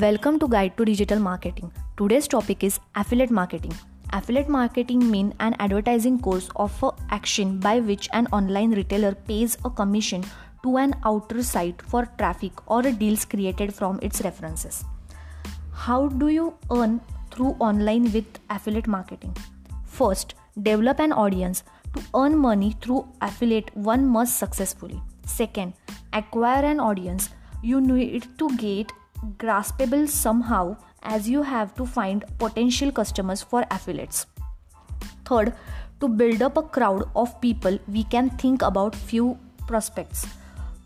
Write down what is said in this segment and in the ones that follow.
Welcome to Guide to Digital Marketing. Today's topic is affiliate marketing. Affiliate marketing means an advertising course of action by which an online retailer pays a commission to an outer site for traffic or deals created from its references. How do you earn through online with affiliate marketing? First, develop an audience. To earn money through affiliate, one must successfully. Second, acquire an audience. You need to get graspable somehow as you have to find potential customers for affiliates. Third, to build up a crowd of people, we can think about few prospects.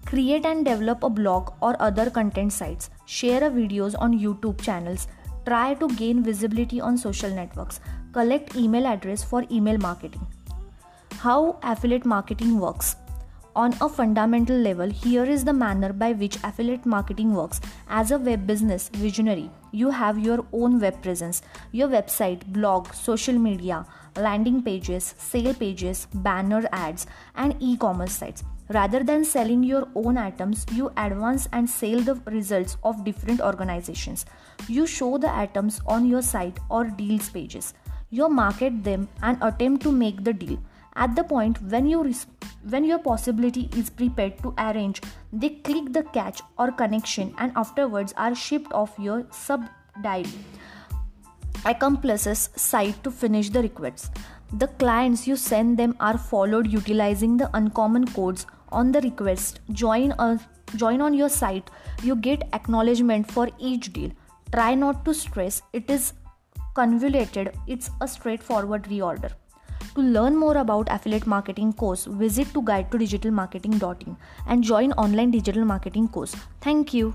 Create and develop a blog or other content sites. Share videos on YouTube channels. Try to gain visibility on social networks. Collect email address for email marketing. How affiliate marketing works on a fundamental level, here is the manner by which affiliate marketing works. As a web business visionary, you have your own web presence, your website, blog, social media, landing pages, sale pages, banner ads, and e commerce sites. Rather than selling your own items, you advance and sell the results of different organizations. You show the items on your site or deals pages. You market them and attempt to make the deal at the point when you when your possibility is prepared to arrange they click the catch or connection and afterwards are shipped off your subdial accomplices site to finish the requests. The clients you send them are followed utilizing the uncommon codes on the request. Join a, join on your site. You get acknowledgement for each deal. Try not to stress. It is convoluted. It's a straightforward reorder to learn more about affiliate marketing course, visit to guide to digitalmarketing.in and join online digital marketing course. Thank you.